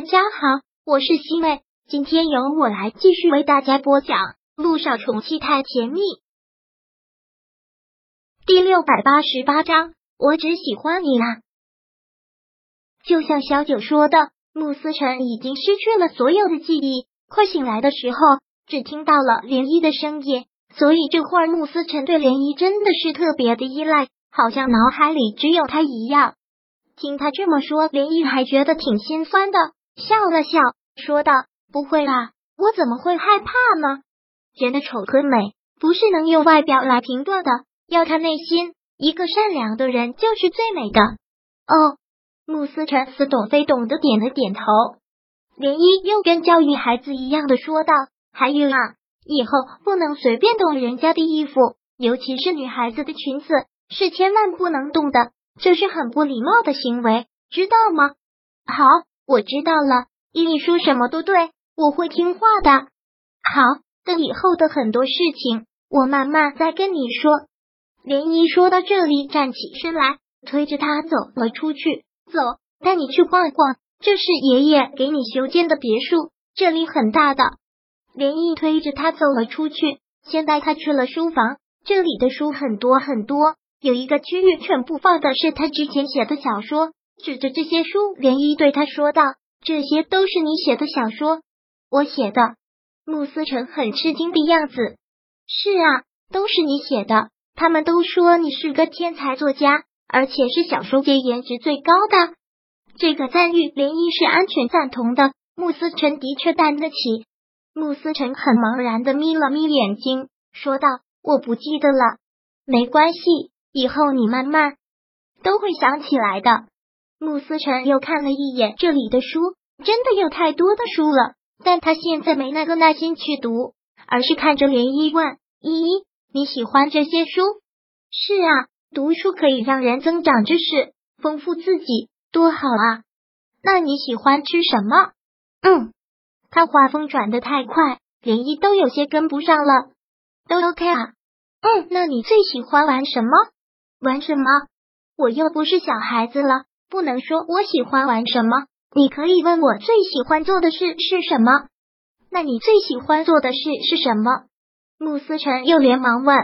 大家好，我是西妹，今天由我来继续为大家播讲《路上宠妻太甜蜜》第六百八十八章。我只喜欢你啦！就像小九说的，穆思辰已经失去了所有的记忆，快醒来的时候，只听到了涟漪的声音。所以这会儿，穆思辰对涟漪真的是特别的依赖，好像脑海里只有他一样。听他这么说，涟漪还觉得挺心酸的，笑了笑，说道：“不会啦，我怎么会害怕呢？人的丑和美不是能用外表来评断的，要看内心。一个善良的人就是最美的。”哦，穆思辰似懂非懂的点了点头。涟漪又跟教育孩子一样的说道：“还有啊，以后不能随便动人家的衣服，尤其是女孩子的裙子，是千万不能动的。”这是很不礼貌的行为，知道吗？好，我知道了。依依说什么都对，我会听话的。好，等以后的很多事情，我慢慢再跟你说。涟漪说到这里，站起身来，推着他走了出去。走，带你去逛逛。这是爷爷给你修建的别墅，这里很大的。涟漪推着他走了出去，先带他去了书房，这里的书很多很多。有一个区域全部放的是他之前写的小说，指着这些书，涟漪对他说道：“这些都是你写的小说，我写的。”穆思成很吃惊的样子：“是啊，都是你写的。他们都说你是个天才作家，而且是小说界颜值最高的。”这个赞誉，涟漪是安全赞同的。穆思成的确担得起。穆思成很茫然的眯了眯眼睛，说道：“我不记得了，没关系。”以后你慢慢都会想起来的。慕思辰又看了一眼这里的书，真的有太多的书了，但他现在没那个耐心去读，而是看着涟漪问：“依依，你喜欢这些书？”“是啊，读书可以让人增长知识，丰富自己，多好啊！”“那你喜欢吃什么？”“嗯。”他话锋转的太快，涟漪都有些跟不上了。“都 OK 啊。”“嗯，那你最喜欢玩什么？”玩什么？我又不是小孩子了，不能说我喜欢玩什么。你可以问我最喜欢做的事是什么？那你最喜欢做的事是什么？穆思辰又连忙问。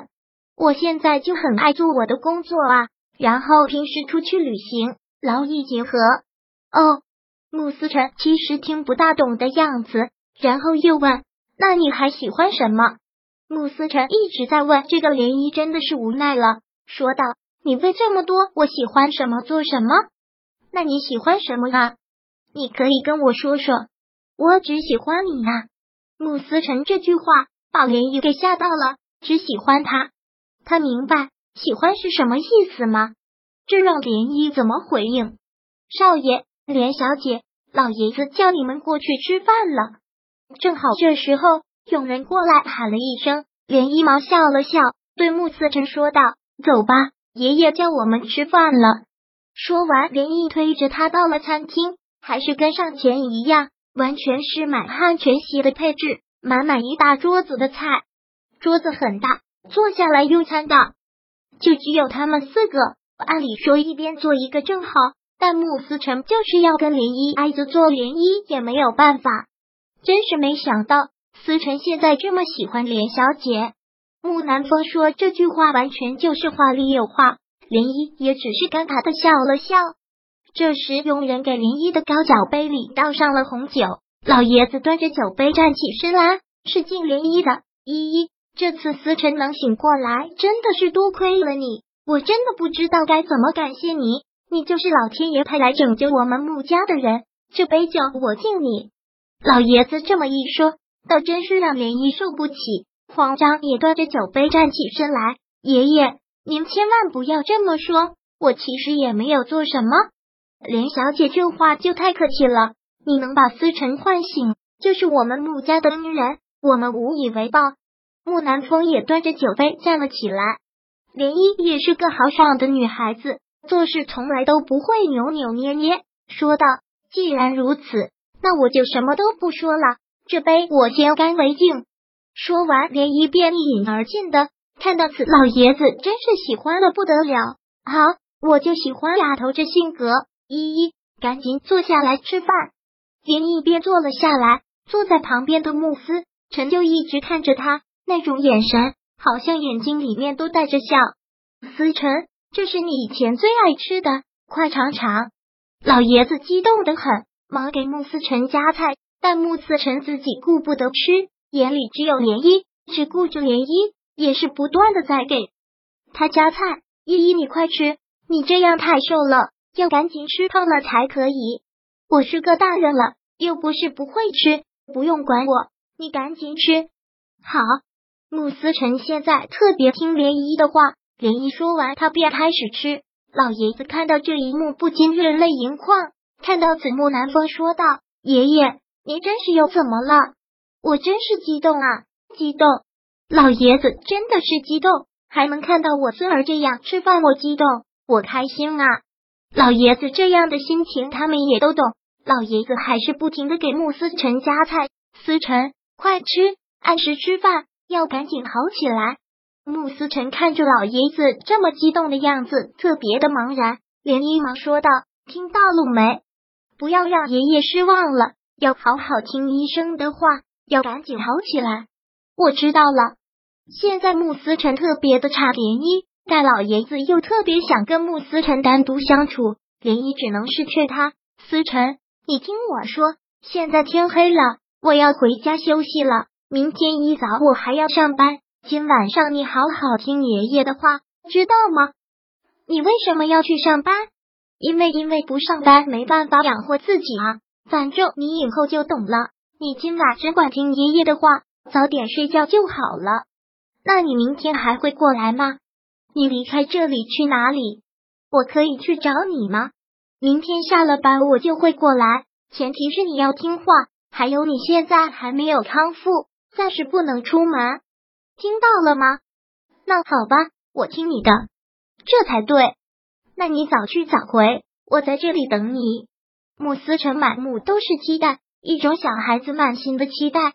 我现在就很爱做我的工作啊，然后平时出去旅行，劳逸结合。哦，穆思辰其实听不大懂的样子，然后又问：那你还喜欢什么？穆思辰一直在问这个，涟漪真的是无奈了，说道。你问这么多，我喜欢什么做什么？那你喜欢什么啊？你可以跟我说说。我只喜欢你呀！穆思成这句话把涟漪给吓到了。只喜欢他，他明白喜欢是什么意思吗？这让涟漪怎么回应？少爷，连小姐，老爷子叫你们过去吃饭了。正好这时候有人过来喊了一声，连一忙笑了笑，对穆思成说道：“走吧。”爷爷叫我们吃饭了。说完，连毅推着他到了餐厅，还是跟上前一样，完全是满汉全席的配置，满满一大桌子的菜，桌子很大，坐下来用餐的就只有他们四个。按理说一边坐一个正好，但穆思成就是要跟连依挨着坐，连依也没有办法。真是没想到，思成现在这么喜欢连小姐。木南风说这句话完全就是话里有话，涟漪也只是尴尬的笑了笑。这时，佣人给涟漪的高脚杯里倒上了红酒，老爷子端着酒杯站起身来，是敬涟漪的。依依，这次思辰能醒过来，真的是多亏了你，我真的不知道该怎么感谢你，你就是老天爷派来拯救我们穆家的人，这杯酒我敬你。老爷子这么一说，倒真是让涟漪受不起。慌张也端着酒杯站起身来，爷爷，您千万不要这么说，我其实也没有做什么。连小姐这话就太客气了，你能把思辰唤醒，就是我们穆家的恩人，我们无以为报。穆南风也端着酒杯站了起来，莲漪也是个豪爽的女孩子，做事从来都不会扭扭捏捏，说道：“既然如此，那我就什么都不说了，这杯我先干为敬。”说完，莲漪便一饮而尽的。看到此老爷子，真是喜欢的不得了。好，我就喜欢丫头这性格。依依，赶紧坐下来吃饭。连一边坐了下来，坐在旁边的慕斯陈就一直看着他，那种眼神好像眼睛里面都带着笑。思辰，这是你以前最爱吃的，快尝尝。老爷子激动的很，忙给慕思辰夹菜，但慕思辰自己顾不得吃，眼里只有涟漪，只顾着涟漪，也是不断的在给他夹菜。依依，你快吃，你这样太瘦了，要赶紧吃胖了才可以。我是个大人了，又不是不会吃，不用管我，你赶紧吃。好，慕思辰现在特别听涟漪的话，涟漪说完，他便开始吃。老爷子看到这一幕，不禁热泪盈眶。看到此幕，南风说道：“爷爷，您真是又怎么了？我真是激动啊，激动！老爷子真的是激动，还能看到我孙儿这样吃饭，我激动，我开心啊！老爷子这样的心情，他们也都懂。老爷子还是不停的给穆思辰夹菜，思辰，快吃，按时吃饭，要赶紧好起来。”穆思辰看着老爷子这么激动的样子，特别的茫然。连衣忙说道：“听到了没？不要让爷爷失望了，要好好听医生的话，要赶紧好起来。”我知道了。现在穆思辰特别的差涟漪，大老爷子又特别想跟穆思辰单独相处，涟漪只能是劝他：“思辰，你听我说，现在天黑了，我要回家休息了。明天一早我还要上班。”今晚上你好好听爷爷的话，知道吗？你为什么要去上班？因为因为不上班没办法养活自己啊。反正你以后就懂了。你今晚只管听爷爷的话，早点睡觉就好了。那你明天还会过来吗？你离开这里去哪里？我可以去找你吗？明天下了班我就会过来，前提是你要听话。还有你现在还没有康复，暂时不能出门。听到了吗？那好吧，我听你的，这才对。那你早去早回，我在这里等你。穆思成满目都是期待，一种小孩子满心的期待。